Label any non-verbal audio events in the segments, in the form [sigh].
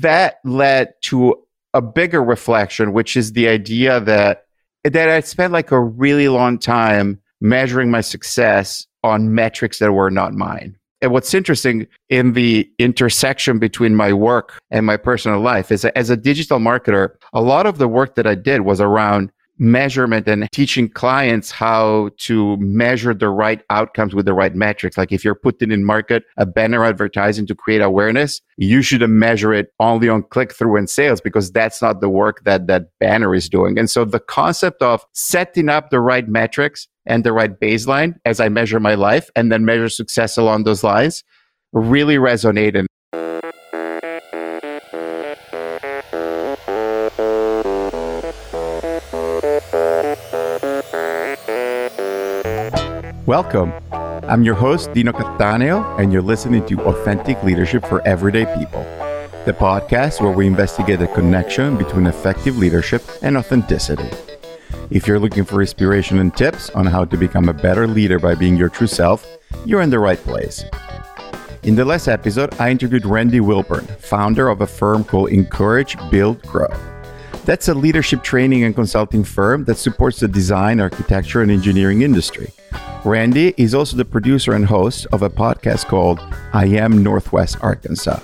that led to a bigger reflection, which is the idea that that I spent like a really long time measuring my success on metrics that were not mine. And what's interesting in the intersection between my work and my personal life is that as a digital marketer, a lot of the work that I did was around measurement and teaching clients how to measure the right outcomes with the right metrics. Like if you're putting in market a banner advertising to create awareness, you should measure it only on click through and sales because that's not the work that that banner is doing. And so the concept of setting up the right metrics and the right baseline as I measure my life and then measure success along those lines really resonated. Welcome. I'm your host, Dino Cattaneo, and you're listening to Authentic Leadership for Everyday People, the podcast where we investigate the connection between effective leadership and authenticity. If you're looking for inspiration and tips on how to become a better leader by being your true self, you're in the right place. In the last episode, I interviewed Randy Wilburn, founder of a firm called Encourage, Build, Grow. That's a leadership training and consulting firm that supports the design, architecture, and engineering industry. Randy is also the producer and host of a podcast called I Am Northwest Arkansas.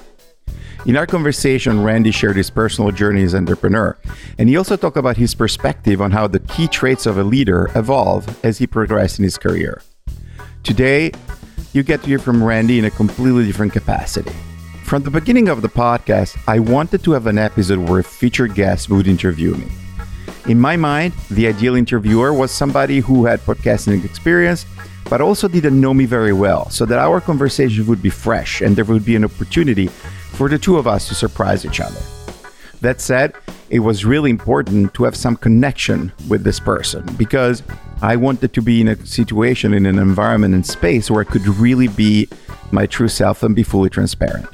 In our conversation, Randy shared his personal journey as an entrepreneur, and he also talked about his perspective on how the key traits of a leader evolve as he progressed in his career. Today, you get to hear from Randy in a completely different capacity. From the beginning of the podcast, I wanted to have an episode where a featured guest would interview me. In my mind, the ideal interviewer was somebody who had podcasting experience, but also didn't know me very well, so that our conversation would be fresh and there would be an opportunity for the two of us to surprise each other. That said, it was really important to have some connection with this person because I wanted to be in a situation, in an environment and space where I could really be my true self and be fully transparent.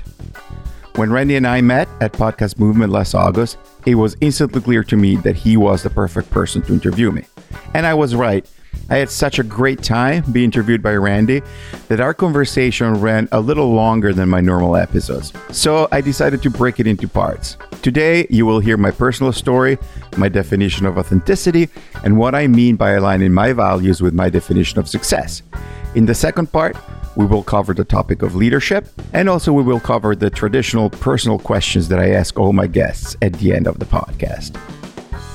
When Randy and I met at Podcast Movement last August, it was instantly clear to me that he was the perfect person to interview me. And I was right. I had such a great time being interviewed by Randy that our conversation ran a little longer than my normal episodes. So I decided to break it into parts. Today, you will hear my personal story, my definition of authenticity, and what I mean by aligning my values with my definition of success. In the second part, we will cover the topic of leadership, and also we will cover the traditional personal questions that I ask all my guests at the end of the podcast.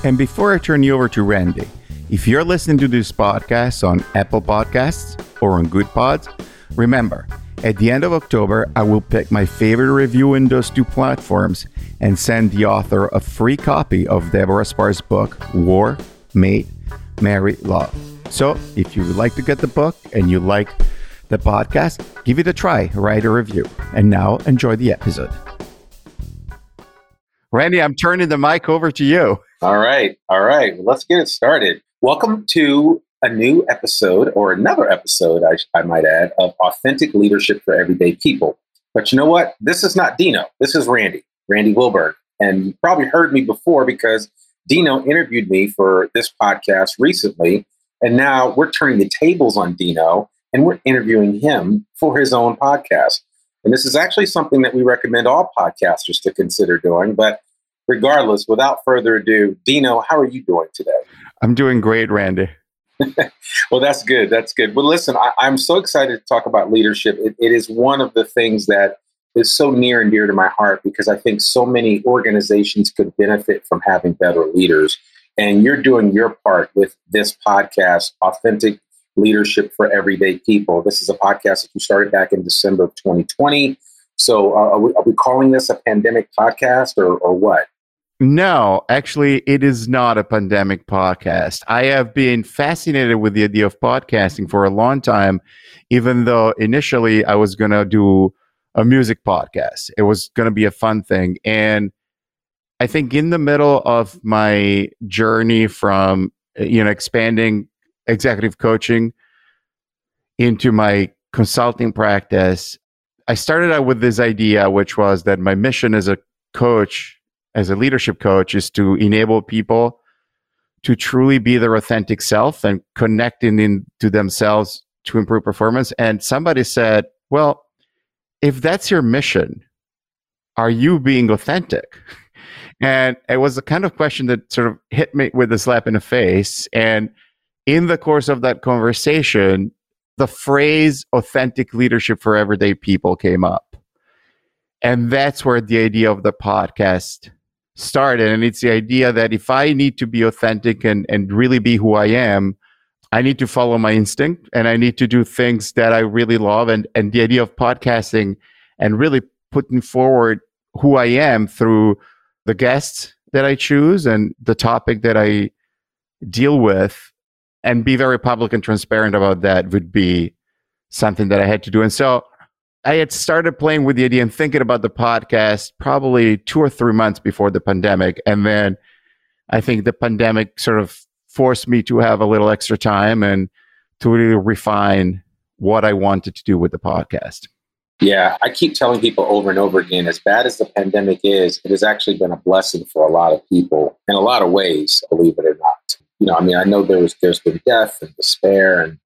And before I turn you over to Randy, if you're listening to this podcast on Apple Podcasts or on Goodpods, remember, at the end of October, I will pick my favorite review in those two platforms and send the author a free copy of Deborah Spar's book, Work, Mate, Marry, Love. So if you would like to get the book and you like the podcast, give it a try, write a review. And now enjoy the episode. Randy, I'm turning the mic over to you. All right. All right. Let's get it started. Welcome to a new episode, or another episode, I, I might add, of Authentic Leadership for Everyday People. But you know what? This is not Dino. This is Randy, Randy Wilburn. And you probably heard me before because Dino interviewed me for this podcast recently. And now we're turning the tables on Dino and we're interviewing him for his own podcast. And this is actually something that we recommend all podcasters to consider doing. But regardless, without further ado, Dino, how are you doing today? I'm doing great, Randy. [laughs] well, that's good. That's good. Well, listen, I, am so excited to talk about leadership. It, it is one of the things that is so near and dear to my heart because I think so many organizations could benefit from having better leaders. And you're doing your part with this podcast, Authentic Leadership for Everyday People. This is a podcast that you started back in December of 2020. So, uh, are, we, are, we, calling this a pandemic podcast or, or what? No, actually, it is not a pandemic podcast. I have been fascinated with the idea of podcasting for a long time, even though initially I was going to do a music podcast. It was going to be a fun thing. And I think in the middle of my journey from, you know, expanding executive coaching into my consulting practice, I started out with this idea, which was that my mission as a coach, as a leadership coach, is to enable people to truly be their authentic self and connecting into themselves to improve performance. And somebody said, well, if that's your mission, are you being authentic? [laughs] And it was the kind of question that sort of hit me with a slap in the face. And in the course of that conversation, the phrase authentic leadership for everyday people came up. And that's where the idea of the podcast started. And it's the idea that if I need to be authentic and, and really be who I am, I need to follow my instinct and I need to do things that I really love. And, and the idea of podcasting and really putting forward who I am through the guests that I choose and the topic that I deal with and be very public and transparent about that would be something that I had to do. And so I had started playing with the idea and thinking about the podcast probably two or three months before the pandemic. And then I think the pandemic sort of forced me to have a little extra time and to really refine what I wanted to do with the podcast. Yeah, I keep telling people over and over again as bad as the pandemic is, it has actually been a blessing for a lot of people in a lot of ways, believe it or not. You know, I mean, I know there's there's been death and despair and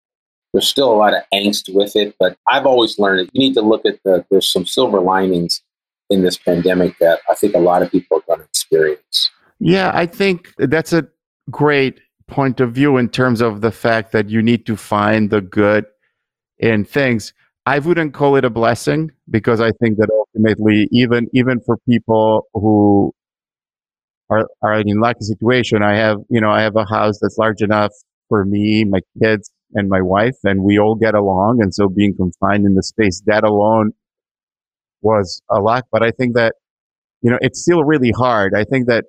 there's still a lot of angst with it, but I've always learned that you need to look at the there's some silver linings in this pandemic that I think a lot of people are going to experience. Yeah, I think that's a great point of view in terms of the fact that you need to find the good in things. I wouldn't call it a blessing because I think that ultimately, even even for people who are are in lucky situation, I have you know I have a house that's large enough for me, my kids, and my wife, and we all get along. And so, being confined in the space, that alone was a lot. But I think that you know it's still really hard. I think that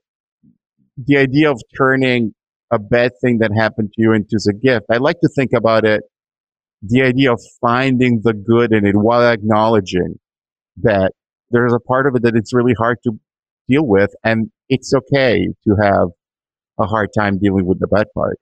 the idea of turning a bad thing that happened to you into a gift. I like to think about it, the idea of finding the good in it while acknowledging that there's a part of it that it's really hard to deal with. And it's okay to have a hard time dealing with the bad part.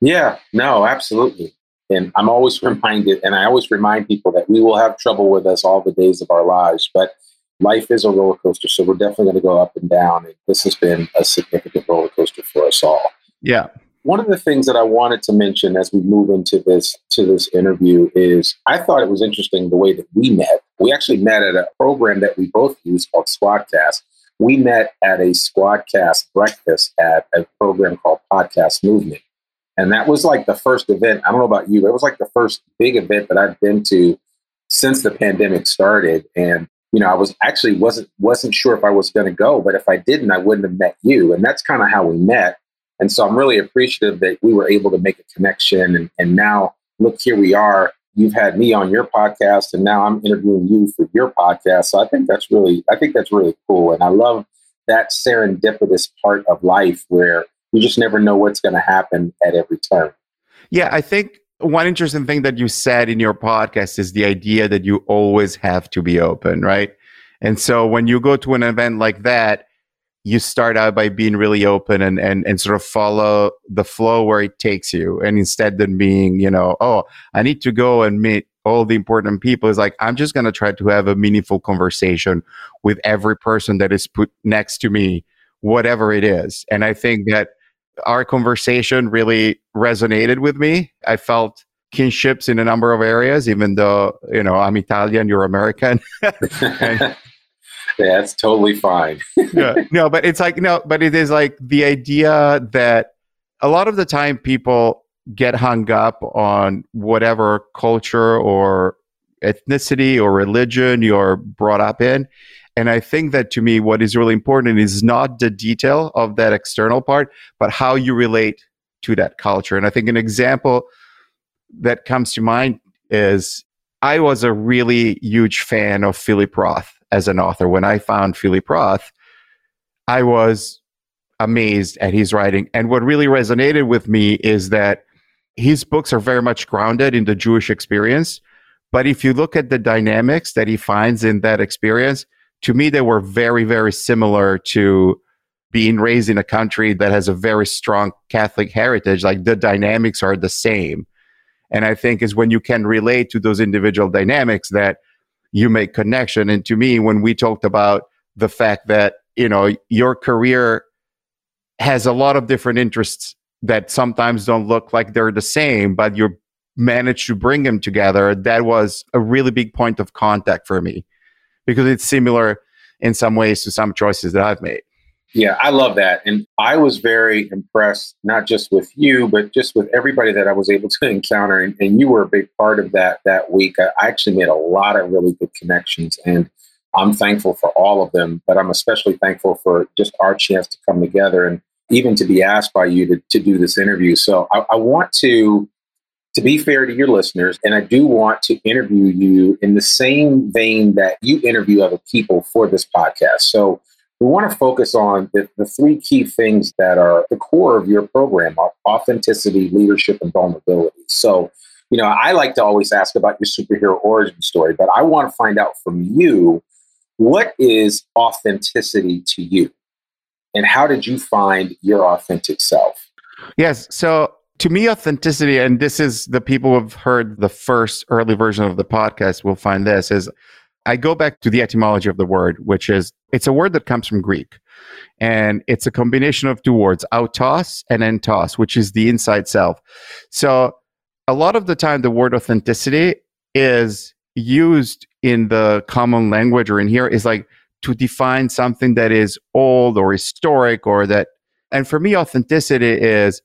Yeah, no, absolutely. And I'm always reminded, and I always remind people that we will have trouble with us all the days of our lives, but life is a roller coaster. So we're definitely going to go up and down. And this has been a significant roller coaster for us all. Yeah. One of the things that I wanted to mention as we move into this to this interview is I thought it was interesting the way that we met. We actually met at a program that we both use called Squadcast. We met at a Squadcast breakfast at a program called Podcast Movement. And that was like the first event. I don't know about you, it was like the first big event that I've been to since the pandemic started. And you know, I was actually wasn't wasn't sure if I was going to go, but if I didn't, I wouldn't have met you. And that's kind of how we met. And so I'm really appreciative that we were able to make a connection. And, and now, look, here we are. You've had me on your podcast, and now I'm interviewing you for your podcast. So I think that's really, I think that's really cool. And I love that serendipitous part of life where you just never know what's going to happen at every turn. Yeah, I think one interesting thing that you said in your podcast is the idea that you always have to be open, right? And so when you go to an event like that, you start out by being really open and, and, and sort of follow the flow where it takes you. And instead than being, you know, oh, I need to go and meet all the important people is like, I'm just going to try to have a meaningful conversation with every person that is put next to me, whatever it is. And I think that our conversation really resonated with me. I felt kinships in a number of areas, even though, you know, I'm Italian, you're American. [laughs] and, yeah, it's totally fine. [laughs] yeah, no, but it's like no, but it is like the idea that a lot of the time people get hung up on whatever culture or ethnicity or religion you're brought up in. And I think that to me, what is really important is not the detail of that external part, but how you relate to that culture. And I think an example that comes to mind is I was a really huge fan of Philip Roth as an author. When I found Philip Roth, I was amazed at his writing. And what really resonated with me is that his books are very much grounded in the Jewish experience. But if you look at the dynamics that he finds in that experience, to me, they were very, very similar to being raised in a country that has a very strong Catholic heritage. Like the dynamics are the same. And I think is when you can relate to those individual dynamics that you make connection. And to me, when we talked about the fact that, you know, your career has a lot of different interests that sometimes don't look like they're the same, but you managed to bring them together, that was a really big point of contact for me because it's similar in some ways to some choices that I've made. Yeah, I love that. And I was very impressed, not just with you, but just with everybody that I was able [laughs] to encounter. And, and you were a big part of that that week. I, I actually made a lot of really good connections. And I'm thankful for all of them, but I'm especially thankful for just our chance to come together and even to be asked by you to, to do this interview. So I, I want to to be fair to your listeners, and I do want to interview you in the same vein that you interview other people for this podcast. So we want to focus on the, the three key things that are the core of your program authenticity, leadership, and vulnerability. So, you know, I like to always ask about your superhero origin story, but I want to find out from you what is authenticity to you? And how did you find your authentic self? Yes. So to me, authenticity, and this is the people who've heard the first early version of the podcast will find this is I go back to the etymology of the word, which is it's a word that comes from Greek. And it's a combination of two words, autos and entos, which is the inside self. So a lot of the time, the word authenticity is used in the common language or in here is like to define something that is old or historic or that and for me authenticity is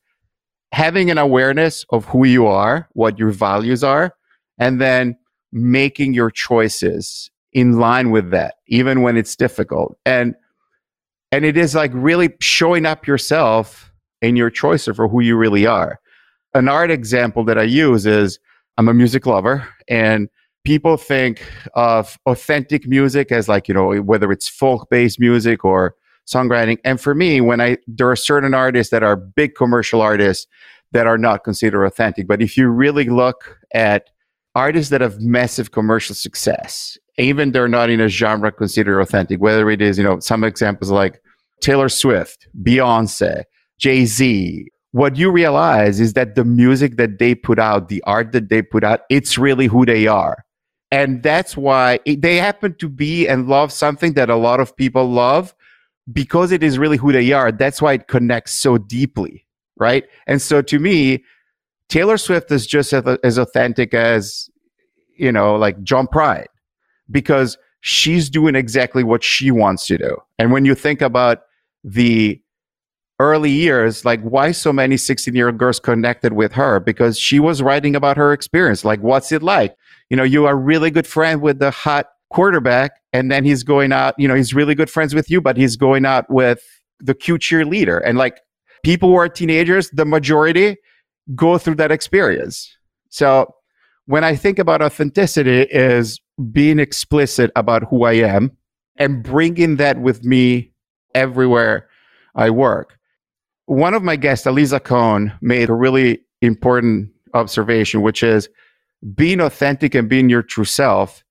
having an awareness of who you are what your values are and then making your choices in line with that even when it's difficult. And and it is like really showing up yourself in your choice for who you really are. An art example that i use is i'm a music lover and people think of authentic music as like you know whether it's folk based music or songwriting. And for me when i there are certain artists that are big commercial artists that are not considered authentic. But if you really look at artists that have massive commercial success even they're not in a genre considered authentic whether it is you know some examples like taylor swift beyonce jay-z what you realize is that the music that they put out the art that they put out it's really who they are and that's why it, they happen to be and love something that a lot of people love because it is really who they are. That's why it connects so deeply, right? And so to me, Taylor Swift is just as, authentic as, you know, like John Prine, because she's doing exactly what she wants to do. And when you think about the early years, like why so many 16 year old girls connected with her? Because she was writing about her experience. Like, what's it like? you know, you are really good friend with the hot quarterback, and then he's going out, you know, he's really good friends with you, but he's going out with the cute cheerleader. And like people who are teenagers, the majority go through that experience. So when I think about authenticity is being explicit about who I am and bringing that with me everywhere I work. One of my guests, Eliza Cohn, made a really important observation, which is being authentic and being your true self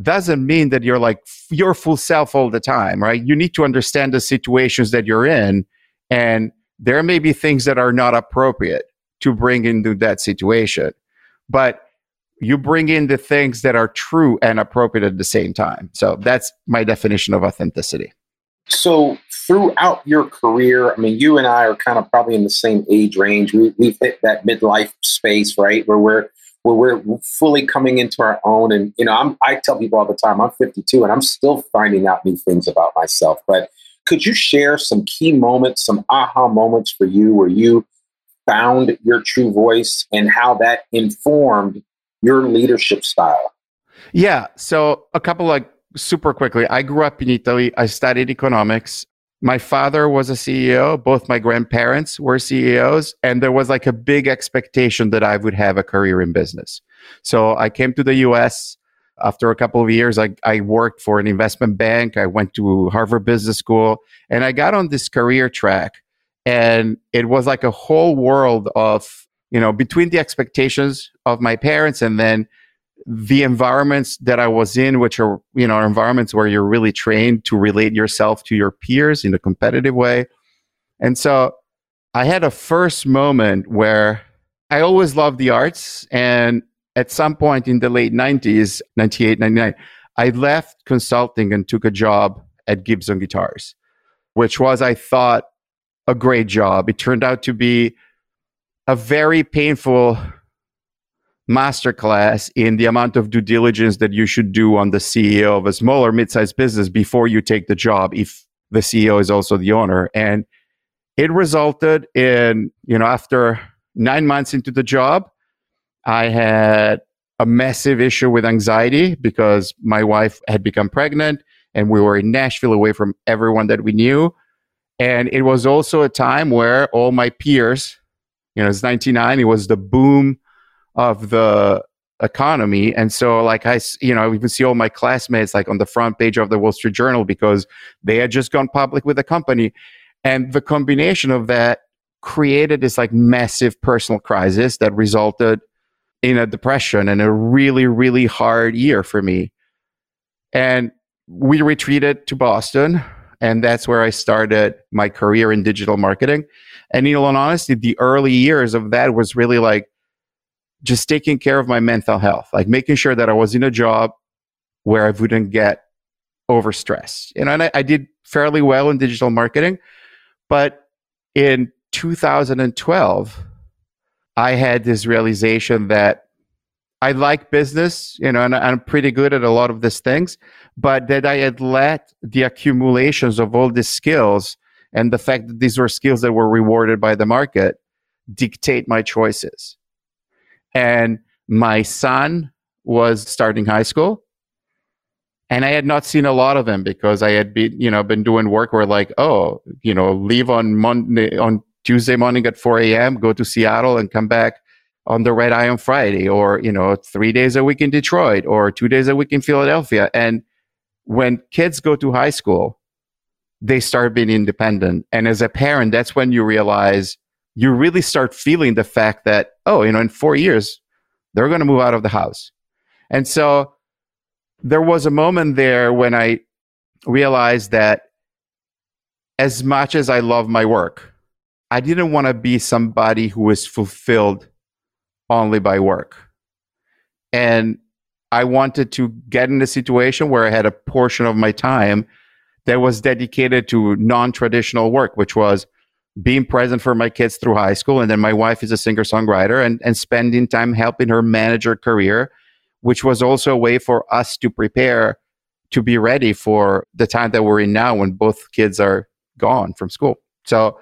doesn't mean that you're like your full self all the time, right? You need to understand the situations that you're in, and there may be things that are not appropriate to bring into that situation. But you bring in the things that are true and appropriate at the same time. So that's my definition of authenticity. So throughout your career, I mean, you and I are kind of probably in the same age range. We, we've hit that midlife space, right, where we're where we're fully coming into our own. And, you know, I'm, I tell people all the time, I'm 52 and I'm still finding out new things about myself. But could you share some key moments, some aha moments for you where you found your true voice and how that informed your leadership style? Yeah. So, a couple like super quickly. I grew up in Italy. I studied economics my father was a CEO, both my grandparents were CEOs, and there was like a big expectation that I would have a career in business. So I came to the US. After a couple of years, I, I worked for an investment bank. I went to Harvard Business School and I got on this career track. And it was like a whole world of, you know, between the expectations of my parents and then the environments that I was in, which are, you know, environments where you're really trained to relate yourself to your peers in a competitive way. And so I had a first moment where I always loved the arts. And at some point in the late 90s, 98, 99, I left consulting and took a job at Gibson Guitars, which was, I thought, a great job. It turned out to be a very painful masterclass in the amount of due diligence that you should do on the CEO of a small or mid-sized business before you take the job if the CEO is also the owner. And it resulted in, you know, after nine months into the job, I had a massive issue with anxiety because my wife had become pregnant and we were in Nashville away from everyone that we knew. And it was also a time where all my peers, you know, it's 99, it was the boom of the economy. And so, like, I, you know, I even see all my classmates like on the front page of the Wall Street Journal because they had just gone public with the company. And the combination of that created this like massive personal crisis that resulted in a depression and a really, really hard year for me. And we retreated to Boston, and that's where I started my career in digital marketing. And you know, in honesty, the early years of that was really like just taking care of my mental health, like making sure that I was in a job where I wouldn't get overstressed. You know, and I, I did fairly well in digital marketing, but in 2012, I had this realization that I like business, you know, and I'm pretty good at a lot of these things, but that I had let the accumulations of all these skills and the fact that these were skills that were rewarded by the market dictate my choices. And my son was starting high school and I had not seen a lot of him because I had been, you know, been doing work where like, oh, you know, leave on Monday, on Tuesday morning at 4 a.m., go to Seattle and come back on the red eye on Friday, or, you know, three days a week in Detroit or two days a week in Philadelphia. And when kids go to high school, they start being independent. And as a parent, that's when you realize you really start feeling the fact that, oh, you know, in four years, they're going to move out of the house. And so there was a moment there when I realized that as much as I love my work, I didn't want to be somebody who was fulfilled only by work. And I wanted to get in a situation where I had a portion of my time that was dedicated to non traditional work, which was being present for my kids through high school. And then my wife is a singer songwriter and, and spending time helping her manage her career, which was also a way for us to prepare to be ready for the time that we're in now when both kids are gone from school. So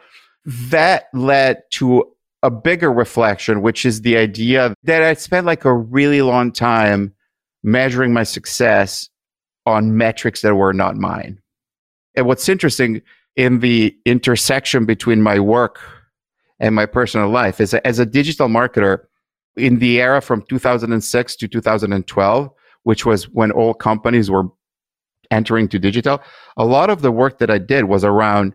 that led to a bigger reflection, which is the idea that I spent like a really long time measuring my success on metrics that were not mine. And what's interesting in the intersection between my work and my personal life is as a digital marketer in the era from 2006 to 2012, which was when all companies were entering to digital, a lot of the work that I did was around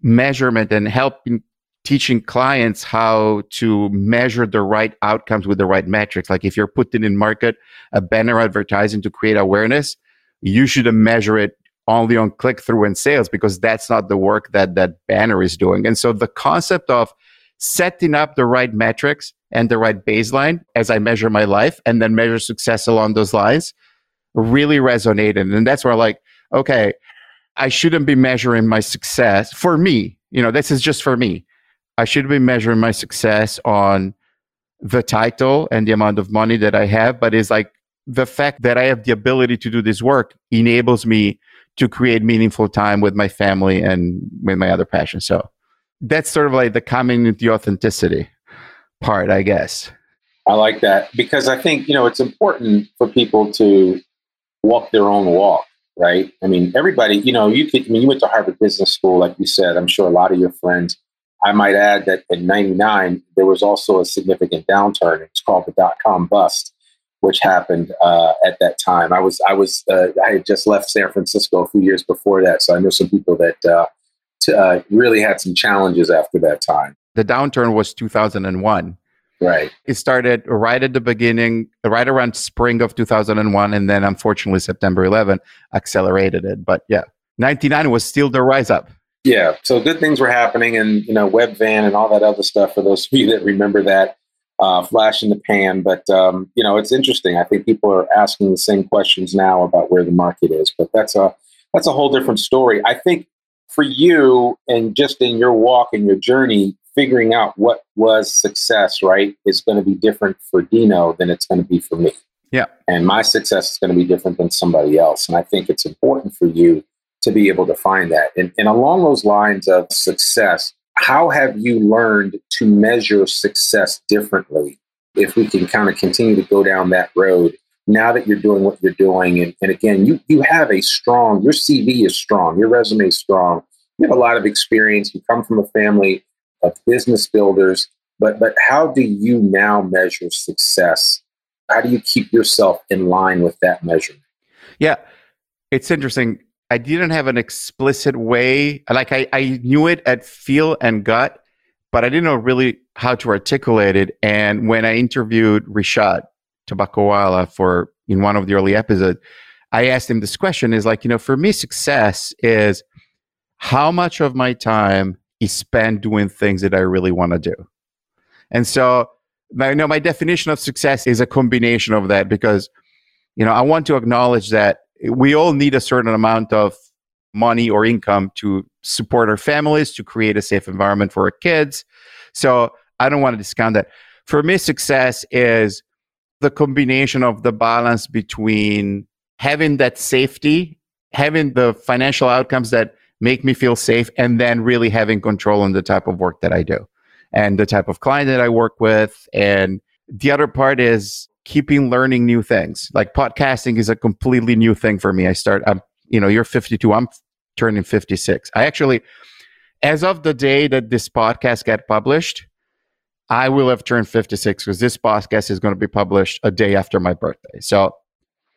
measurement and helping teaching clients how to measure the right outcomes with the right metrics. Like if you're putting in market a banner advertising to create awareness, you should measure it only on click through and sales because that's not the work that that banner is doing. And so the concept of setting up the right metrics and the right baseline as I measure my life and then measure success along those lines really resonated. And that's where like, okay, I shouldn't be measuring my success for me. You know, this is just for me. I should be measuring my success on the title and the amount of money that I have, but it's like the fact that I have the ability to do this work enables me to create meaningful time with my family and with my other passions. So that's sort of like the coming with the authenticity part, I guess. I like that because I think, you know, it's important for people to walk their own walk right? I mean, everybody, you know, you could, I mean, you went to Harvard Business School, like you said. I'm sure a lot of your friends. I might add that in '99 there was also a significant downturn. It's called the dot com bust, which happened uh, at that time. I was, I was, uh, I had just left San Francisco a few years before that, so I know some people that uh, t- uh, really had some challenges after that time. The downturn was 2001 Right. It started right at the beginning, right around spring of 2001. And then unfortunately, September 11 accelerated it. But yeah, 99 was still the rise up. Yeah. So good things were happening and, you know, Webvan and all that other stuff for those of you that remember that uh, flash in the pan. But, um, you know, it's interesting. I think people are asking the same questions now about where the market is, but that's a, that's a whole different story. I think for you and just in your walk and your journey figuring out what was success, right, is going to be different for Dino than it's going to be for me. Yeah. And my success is going to be different than somebody else. And I think it's important for you to be able to find that. And, and along those lines of success, how have you learned to measure success differently? If we can kind of continue to go down that road now that you're doing what you're doing. And, and again, you, you have a strong, your CV is strong, your resume is strong. You have a lot of experience. You come from a family of business builders. But, but how do you now measure success? How do you keep yourself in line with that measurement? Yeah, it's interesting. I didn't have an explicit way. Like I, I knew it at feel and gut, but I didn't know really how to articulate it. And when I interviewed Rishad Tobaccowala for in one of the early episodes, I asked him this question: is like, you know, for me, success is how much of my time is spent doing things that I really want to do. And so, my, you know, my definition of success is a combination of that because, you know, I want to acknowledge that we all need a certain amount of money or income to support our families, to create a safe environment for our kids. So I don't want to discount that. For me, success is the combination of the balance between having that safety, having the financial outcomes that make me feel safe, and then really having control on the type of work that I do and the type of client that I work with. And the other part is keeping learning new things. Like podcasting is a completely new thing for me. I start, I'm, you know, you're 52, I'm turning 56. I actually, as of the day that this podcast get published, I will have turned 56 because this podcast is going to be published a day after my birthday. So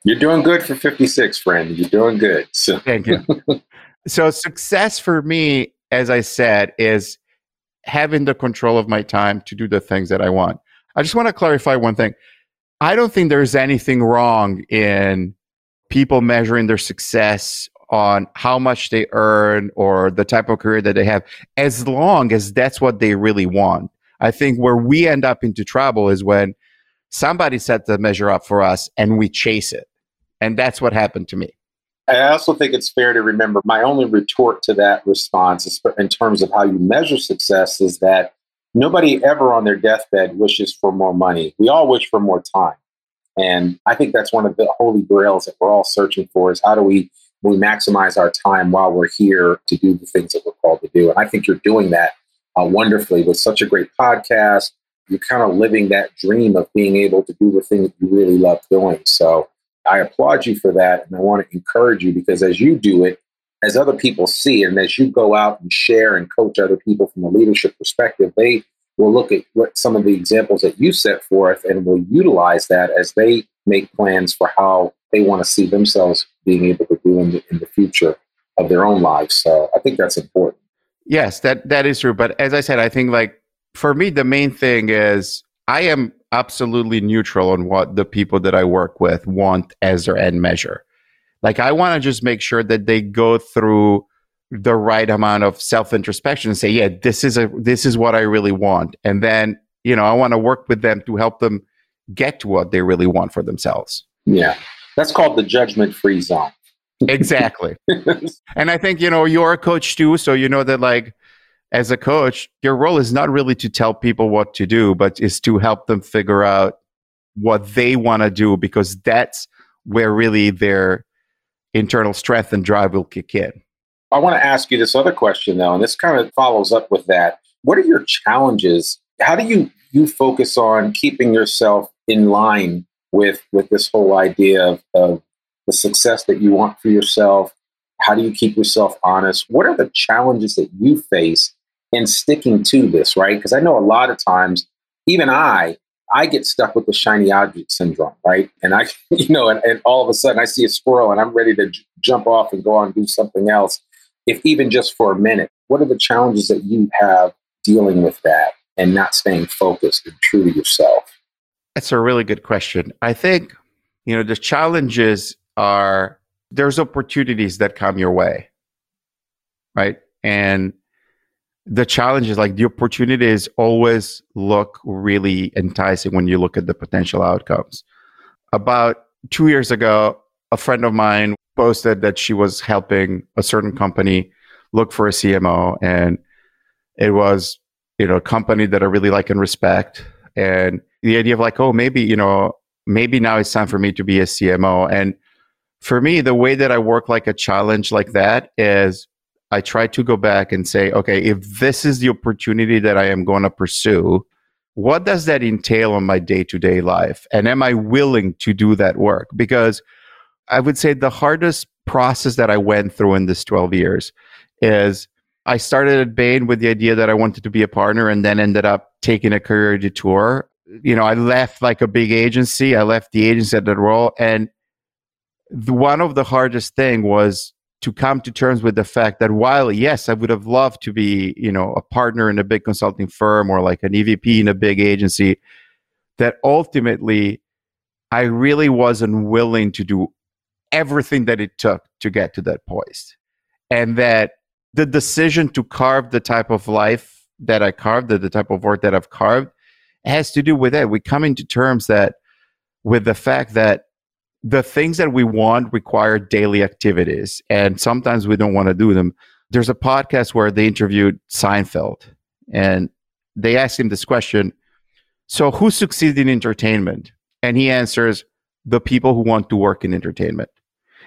you're doing good for 56, friend. You're doing good. So. Thank you. [laughs] so success for me, as I said, is having the control of my time to do the things that I want. I just want to clarify one thing. I don't think there's anything wrong in people measuring their success on how much they earn or the type of career that they have, as long as that's what they really want. I think where we end up into trouble is when somebody set the measure up for us and we chase it. And that's what happened to me. I also think it's fair to remember my only retort to that response in terms of how you measure success is that nobody ever on their deathbed wishes for more money. We all wish for more time. And I think that's one of the holy grails that we're all searching for is how do we, we maximize our time while we're here to do the things that we're called to do. And I think you're doing that uh, wonderfully with such a great podcast. You're kind of living that dream of being able to do the thing that you really love doing. So I applaud you for that. And I want to encourage you because as you do it, as other people see and as you go out and share and coach other people from a leadership perspective, they will look at what some of the examples that you set forth and will utilize that as they make plans for how they want to see themselves being able to do in the, in the future of their own lives. So I think that's important. Yes, that that is true. But as I said, I think like for me, the main thing is I am absolutely neutral on what the people that I work with want as their end measure. Like I want to just make sure that they go through the right amount of self introspection and say, yeah, this is a this is what I really want. And then, you know, I want to work with them to help them get to what they really want for themselves. Yeah. That's called the judgment free zone. [laughs] exactly. and I think, you know, you're a coach too. So you know that like as a coach, your role is not really to tell people what to do, but is to help them figure out what they want to do because that's where really their internal strength and drive will kick in. I want to ask you this other question though, and this kind of follows up with that. What are your challenges? How do you you focus on keeping yourself in line with with this whole idea of, of the success that you want for yourself? How do you keep yourself honest? What are the challenges that you face in sticking to this, right? Because I know a lot of times, even I, I get stuck with the shiny object syndrome, right? And I, [laughs] you know, and, and all of a sudden I see a squirrel and I'm ready to j- jump off and go on and do something else, if even just for a minute. What are the challenges that you have dealing with that and not staying focused and true to yourself? That's a really good question. I think, you know, the challenges are there's opportunities that come your way, right? And the challenge is like the opportunities always look really enticing when you look at the potential outcomes. About two years ago, a friend of mine posted that she was helping a certain company look for a CMO, and it was you know, a company that I really like and respect. And the idea of like, oh, maybe, you know, maybe now it's time for me to be a CMO. And for me, the way that I work like a challenge like that is I try to go back and say, okay, if this is the opportunity that I am going to pursue, what does that entail on my day to day life? And am I willing to do that work? Because I would say the hardest process that I went through in this 12 years is I started at Bain with the idea that I wanted to be a partner and then ended up taking a career detour. You know, I left like a big agency. I left the agency at that role. And the, one of the hardest thing was to come to terms with the fact that while yes i would have loved to be you know a partner in a big consulting firm or like an evp in a big agency that ultimately i really wasn't willing to do everything that it took to get to that point and that the decision to carve the type of life that i carved the type of work that i've carved has to do with that. We come into terms that with the fact that the things that we want require daily activities, and sometimes we don't want to do them. There's a podcast where they interviewed Seinfeld, and they asked him this question So, who succeeds in entertainment? And he answers, The people who want to work in entertainment.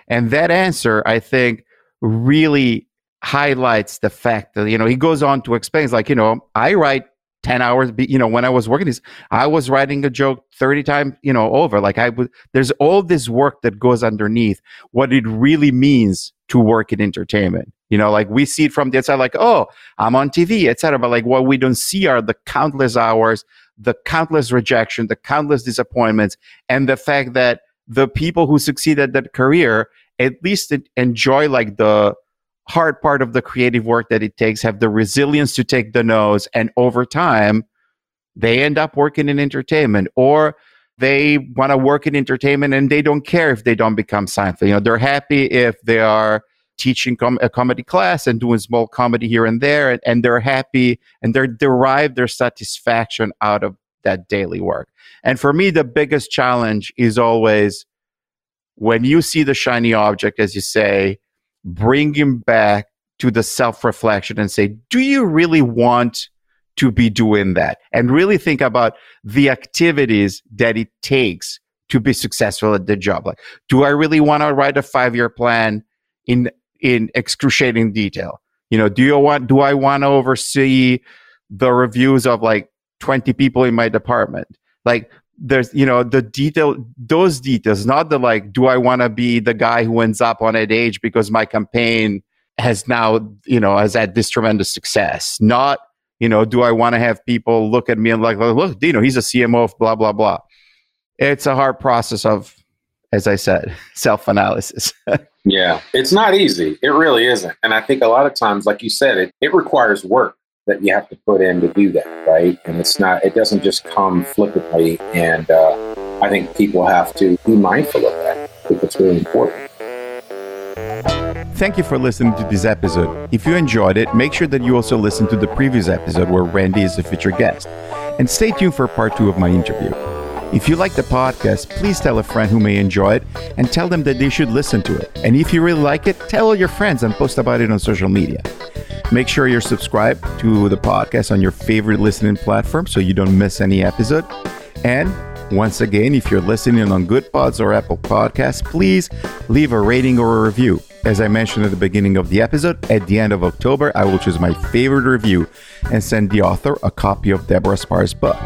And that answer, I think, really highlights the fact that, you know, he goes on to explain, like, you know, I write 10 hours you know when i was working this i was writing a joke 30 times you know over. Like i would there's all this work that goes underneath what it really means to work in entertainment. You know like we see it from the outside like oh i'm on tv etc but like what we don't see are the countless hours the countless rejection the countless disappointments and the fact that the people who succeed at that career at least enjoy like the hard part of the creative work that it takes have the resilience to take the nose and over time they end up working in entertainment or they want to work in entertainment and they don't care if they don't become Seinfeld. You know, they're happy if they are teaching com- a comedy class and doing small comedy here and there, and, and they're happy and they derive their satisfaction out of that daily work. And for me, the biggest challenge is always when you see the shiny object, as you say, bring him back to the self reflection and say, do you really want to be doing that? And really think about the activities that it takes to be successful at the job. Like, do I really want to write a five year plan in, in excruciating detail? You know, do you want, do I want to oversee the reviews of like 20 people in my department? Like, there's you know the detail those details not the like do i want to be the guy who ends up on Ad Age because my campaign has now you know has had this tremendous success. Not you know do i want to have people look at me and like look dino he's a cmo of blah blah blah. It's a hard process of as i said [laughs] self-analysis. [laughs] Yeah it's not easy. It really isn't. And i think a lot of times like you said it, it requires work that you have to put in to do that, right? And it's not, it doesn't just come flippantly. And uh, I think people have to be mindful of that. I think it's really important. Thank you for listening to this episode. If you enjoyed it, make sure that you also listen to the previous episode where Randy is a featured guest. And stay tuned for part two of my interview. If you like the podcast, please tell a friend who may enjoy it and tell them that they should listen to it. And if you really like it, tell all your friends and post about it on social media. Make sure you're subscribed to the podcast on your favorite listening platform so you don't miss any episode. And once again, if you're listening on Goodpods or Apple Podcasts, please leave a rating or a review. As I mentioned at the beginning of the episode, at the end of October, I will choose my favorite review and send the author a copy of Deborah Spar's book.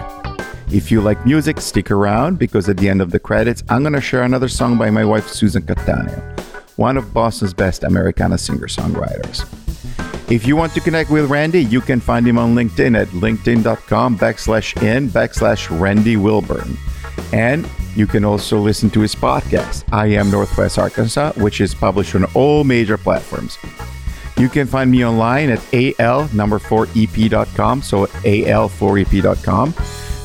If you like music, stick around because at the end of the credits, I'm going to share another song by my wife, Susan Cattaneo, one of Boston's best Americana singer songwriters. If you want to connect with Randy, you can find him on LinkedIn at linkedin.com backslash in backslash Randy Wilburn. And you can also listen to his podcast, I Am Northwest Arkansas, which is published on all major platforms. You can find me online at al number 4ep.com, so al4ep.com.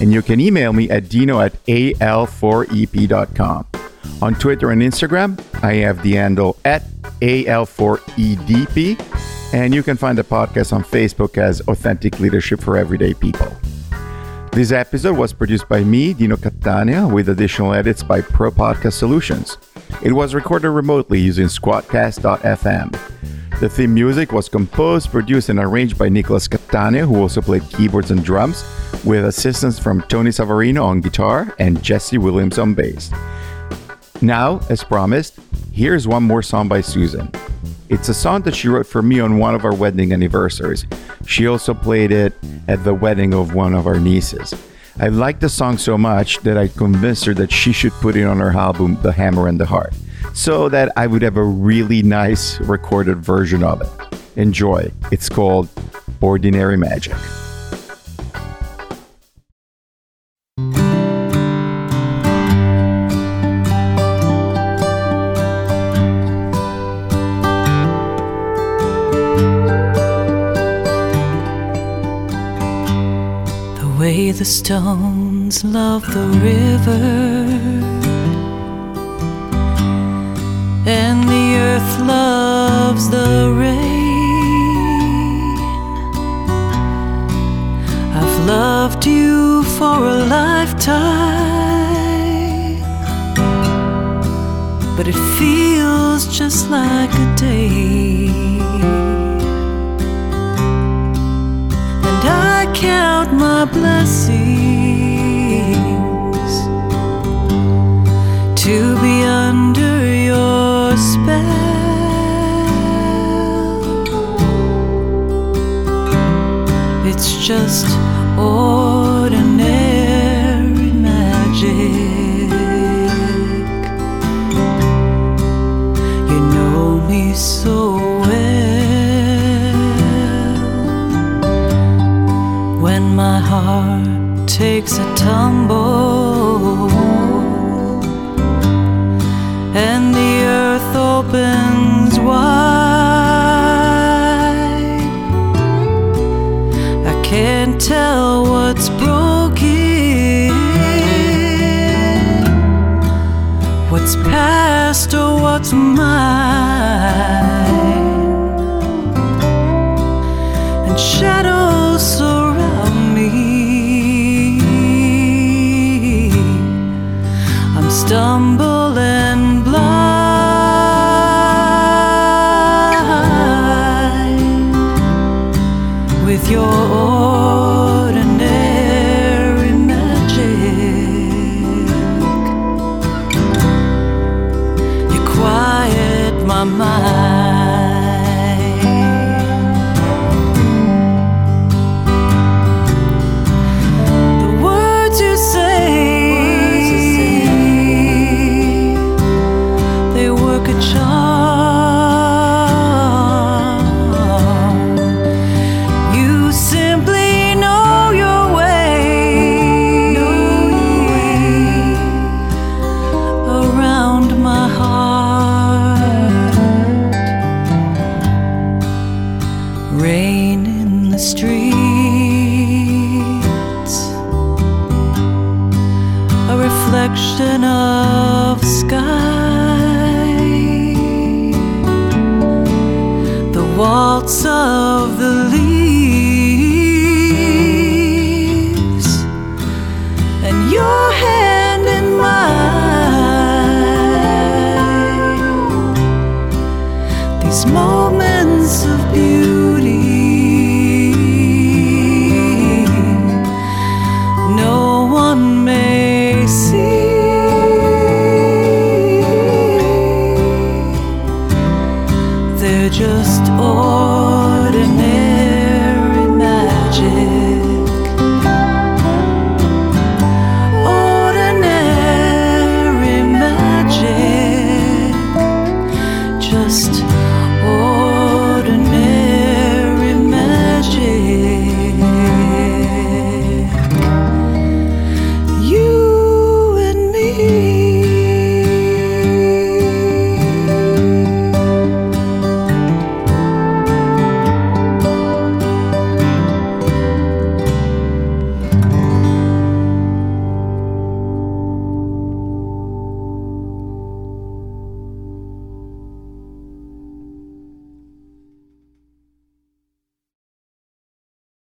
And you can email me at dino at al4ep.com. On Twitter and Instagram, I have the handle at al4edp and you can find the podcast on Facebook as Authentic Leadership for Everyday People. This episode was produced by me, Dino Cattaneo, with additional edits by Pro Podcast Solutions. It was recorded remotely using Squadcast.fm. The theme music was composed, produced, and arranged by Nicholas Cattaneo, who also played keyboards and drums, with assistance from Tony Savarino on guitar and Jesse Williams on bass. Now, as promised, here's one more song by Susan. It's a song that she wrote for me on one of our wedding anniversaries. She also played it at the wedding of one of our nieces. I liked the song so much that I convinced her that she should put it on her album, The Hammer and the Heart so that I would have a really nice recorded version of it. Enjoy. It's called Ordinary Magic. Stones love the river and the earth loves the rain. I've loved you for a lifetime, but it feels just like a day. Count my blessings to be under your spell. It's just ordinary magic. You know me so my heart takes a tumble. And the earth opens wide. I can't tell what's broken, what's past or what's mine, my mind. These moments of beauty.